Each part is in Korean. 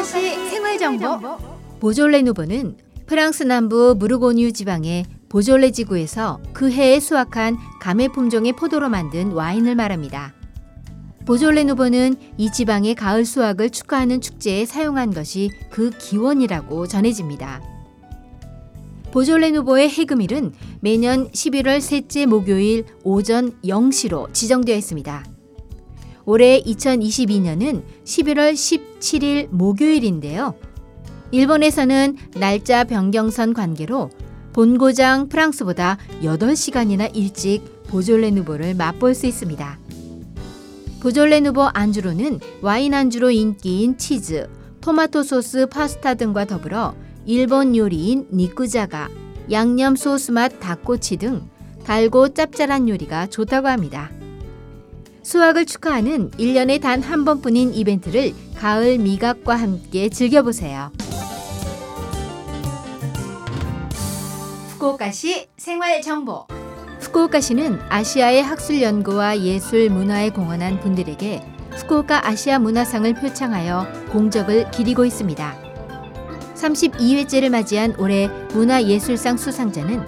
후쿠오카시 생활 정보 보졸레 누보는 프랑스 남부 무르고뉴 지방의 보졸레 지구에서 그 해에 수확한 감의 품종의 포도로 만든 와인을 말합니다. 보졸레 누보는 이 지방의 가을 수확을 축하하는 축제에 사용한 것이 그 기원이라고 전해집니다. 보졸레 누보의 해금일은 매년 11월 셋째 목요일 오전 0시로 지정되어 있습니다. 올해 2022년은 11월 17일 목요일인데요. 일본에서는 날짜 변경선 관계로 본고장 프랑스보다 8시간이나 일찍 보졸레 누보를 맛볼 수 있습니다. 보졸레 누보 안주로는 와인 안주로 인기인 치즈, 토마토 소스, 파스타 등과 더불어 일본 요리인 니쿠자가, 양념 소스 맛 닭꼬치 등 달고 짭짤한 요리가 좋다고 합니다. 수확을 축하하는 1년에 단 한 번뿐인 이벤트를 가을 미각과 함께 즐겨보세요. 후쿠오카시 생활 정보. 후쿠오카시는 아시아의 학술 연구와 예술 문화에 공헌한 분들에게 후쿠오카 아시아 문화상을 표창하여 공적을 기리고 있습니다. 32회째를 맞이한 올해 문화예술상 수상자는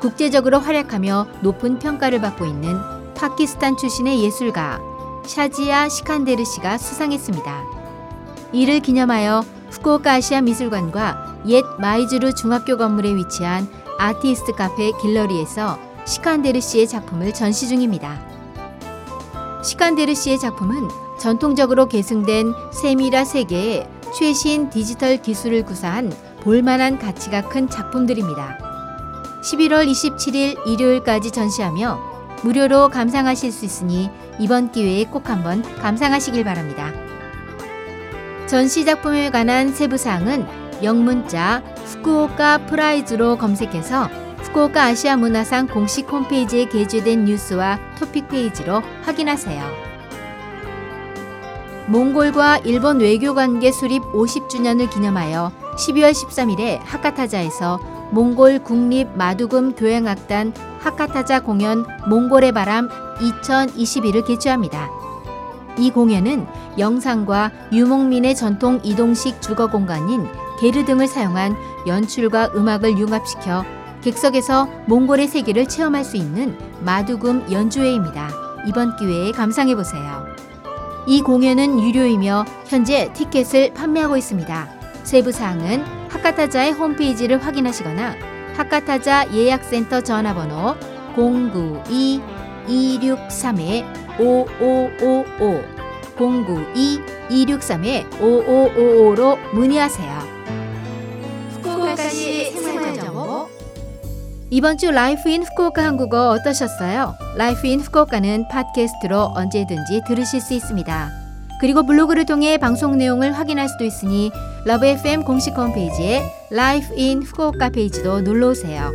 국제적으로 활약하며 높은 평가를 받고 있는 파키스탄 출신의 예술가 샤지아 시칸데르 씨가 수상했습니다. 이를 기념하여 후쿠오카 아시아 미술관과 옛 마이즈루 중학교 건물에 위치한 아티스트 카페 갤러리에서 시칸데르 씨의 작품을 전시 중입니다. 시칸데르 씨의 작품은 전통적으로 계승된 세밀화 세계와 최신 디지털 기술을 구사한 볼만한 가치가 큰 작품들입니다. 11월 27일 일요일까지 전시하며 무료로 감상하실 수 있으니 이번 기회에 꼭 한번 감상하시길 바랍니다. 전시 작품에 관한 세부 사항은 영문자 Fukuoka Prize로 검색해서 후쿠오카 아시아 문화상 공식 홈페이지에 게재된 뉴스와 토픽 페이지로 확인하세요. 몽골과 일본 외교 관계 수립 50주년을 기념하여 12월 13일에 하카타자에서 몽골 국립 마두금 교향악단 하카타자 공연 몽골의 바람 2021을 개최합니다. 이 공연은 영상과 유목민의 전통 이동식 주거 공간인 게르 등을 사용한 연출과 음악을 융합시켜 객석에서 몽골의 세계를 체험할 수 있는 마두금 연주회입니다. 이번 기회에 감상해 보세요. 이 공연은 유료이며 현재 티켓을 판매하고 있습니다. 세부 사항은 하카타자의 홈페이지를 확인하시거나 하카타자 예약센터 전화번호 092-263-5555 092-263-5555로 문의하세요. 후쿠오카시 생활정보 이번 주 Life in Fukuoka 한국어 어떠셨어요? Life in Fukuoka는 팟캐스트로 언제든지 들으실 수 있습니다. 그리고 블로그를 통해 방송 내용을 확인할 수도 있으니 LOVE FM 공식 홈페이지에 Life in Fukuoka 페이지도 놀러 오세요.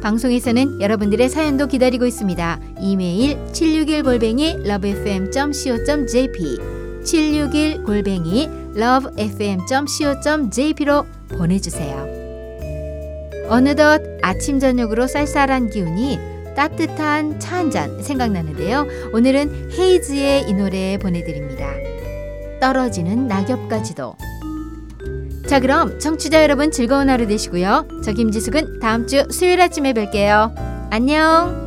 방송에서는 여러분들의 사연도 기다리고 있습니다. 이메일 761 골뱅이 lovefm.co.jp 761 골뱅이 lovefm.co.jp로 보내주세요. 어느덧 아침 저녁으로 쌀쌀한 기운이 따뜻한 차 한 잔 생각나는데요. 오늘은 헤이즈의 이 노래 보내드립니다. 떨어지는 낙엽까지도. 자 그럼 청취자 여러분 즐거운 하루 되시고요. 저 김지숙은 다음 주 수요일 아침에 뵐게요. 안녕.